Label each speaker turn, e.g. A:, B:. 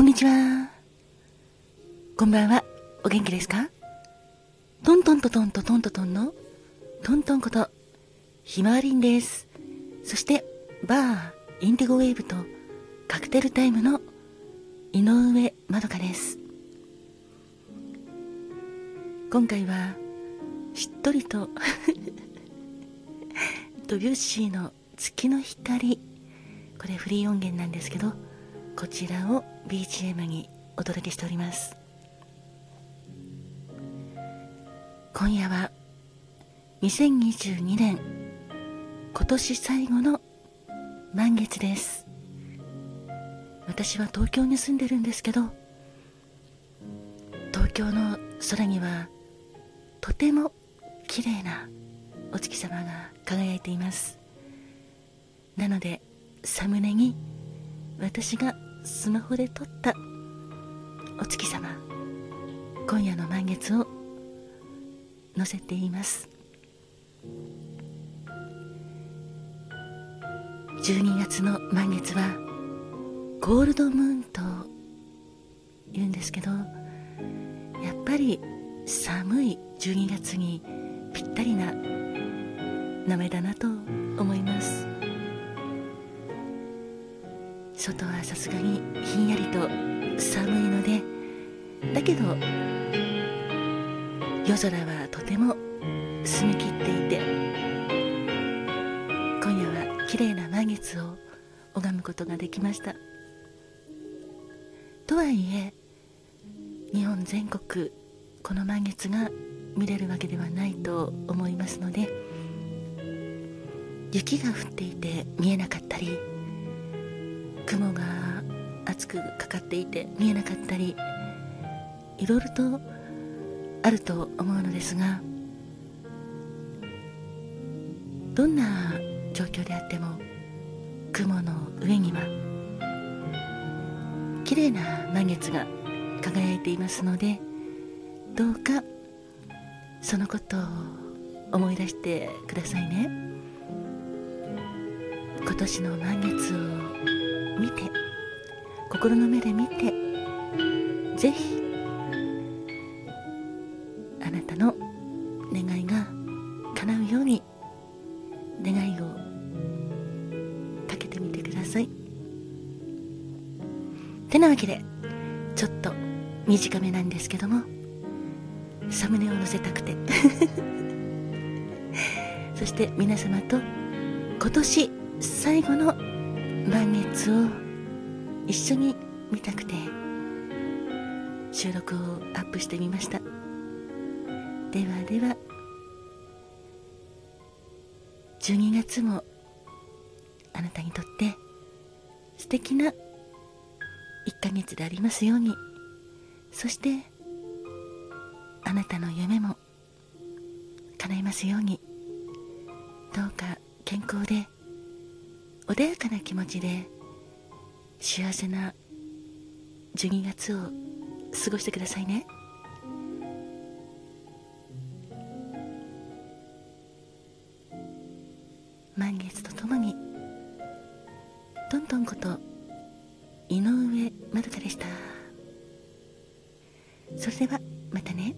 A: こんにちは。こんばんは。お元気ですか？トントントトントントントトンのトントンことひまわりんです。そして、バー、インディゴウェーブとカクテルタイムの井上まどかです。今回は、しっとりとドビュッシーの月の光これフリー音源なんですけどこちらを BGM にお届けしております。今夜は2022年今年最後の満月です。私は東京に住んでるんですけど東京の空にはとても綺麗なお月様が輝いています。なのでサムネに私がスマホで撮った。お月様今夜の満月を載せています。12月の満月はゴールドムーンと言うんですけどやっぱり寒い12月にぴったりな名前だなと思います。外はさすがにひんやりと寒いのでだけど夜空はとても澄み切っていて今夜は綺麗な満月を拝むことができました。とはいえ日本全国この満月が見れるわけではないと思いますので雪が降っていて見えなかったり雲が厚くかかっていて見えなかったりいろいろとあると思うのですがどんな状況であっても雲の上には綺麗な満月が輝いていますのでどうかそのことを思い出してくださいね。今年の満月を見て心の目で見てぜひあなたの願いが叶うように願いをかけてみてください。てなわけでちょっと短めなんですけどもサムネを載せたくて。そして皆様と今年最後の満月を一緒に見たくて収録をアップしてみました。ではでは12月もあなたにとって素敵な1ヶ月でありますように。そしてあなたの夢も叶いますように。どうか健康で穏やかな気持ちで幸せな12月を過ごしてくださいね。満月とともにトントンこと井上まどかでした。それではまたね。